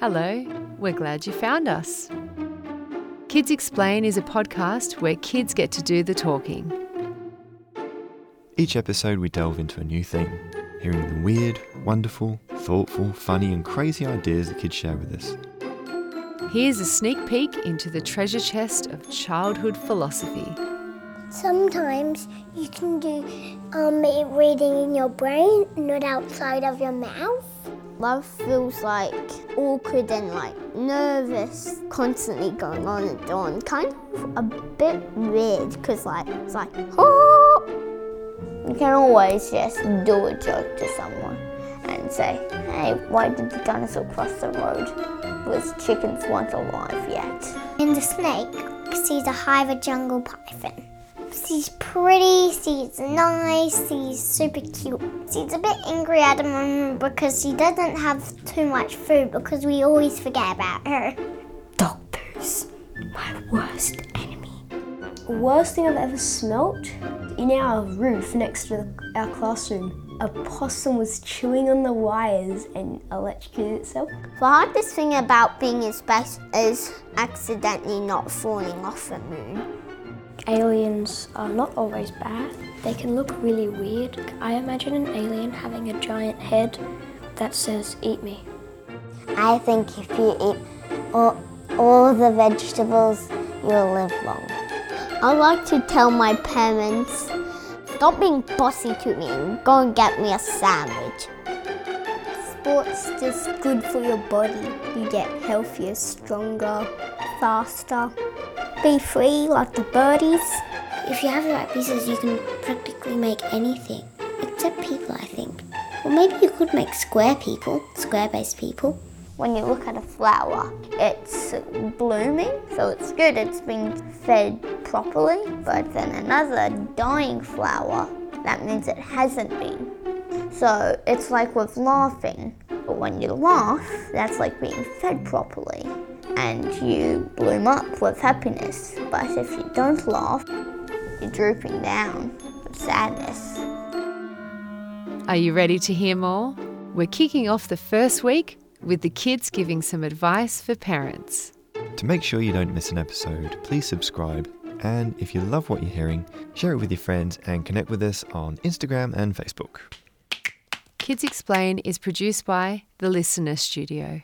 Hello, we're glad you found us. Kids Explain is a podcast where kids get to do the talking. Each episode, we delve into a new theme, hearing the weird, wonderful, thoughtful, funny, and crazy ideas that kids share with us. Here's a sneak peek into the treasure chest of childhood philosophy. Sometimes you can do um, reading in your brain, not outside of your mouth. Love feels like awkward and like nervous, constantly going on and on. Kind of a bit weird because like it's like, oh. You can always just do a joke to someone and say, hey, why did the dinosaur cross the road? Was chickens weren't alive yet? And the snake sees a hive of jungle python. She's pretty, she's nice, she's super cute. She's a bit angry at moment because she doesn't have too much food because we always forget about her. Doctors, my worst enemy. Worst thing I've ever smelt? In our roof next to our classroom, a possum was chewing on the wires and electrocuted itself. The hardest thing about being in space is accidentally not falling off the moon. Aliens are not always bad. They can look really weird. I imagine an alien having a giant head that says, Eat me. I think if you eat all, all the vegetables, you'll live long. I like to tell my parents, stop being bossy to me and go and get me a sandwich. Sports just good for your body. You get healthier, stronger, faster. Be free like the birdies. If you have the right pieces, you can practically make anything, except people, I think. Or maybe you could make square people, square based people. When you look at a flower, it's blooming, so it's good, it's been fed properly. But then another dying flower, that means it hasn't been. So it's like with laughing. But when you laugh, that's like being fed properly and you bloom up with happiness. But if you don't laugh, you're drooping down with sadness. Are you ready to hear more? We're kicking off the first week with the kids giving some advice for parents. To make sure you don't miss an episode, please subscribe. And if you love what you're hearing, share it with your friends and connect with us on Instagram and Facebook. Kids Explain is produced by the LiSTNR Studio.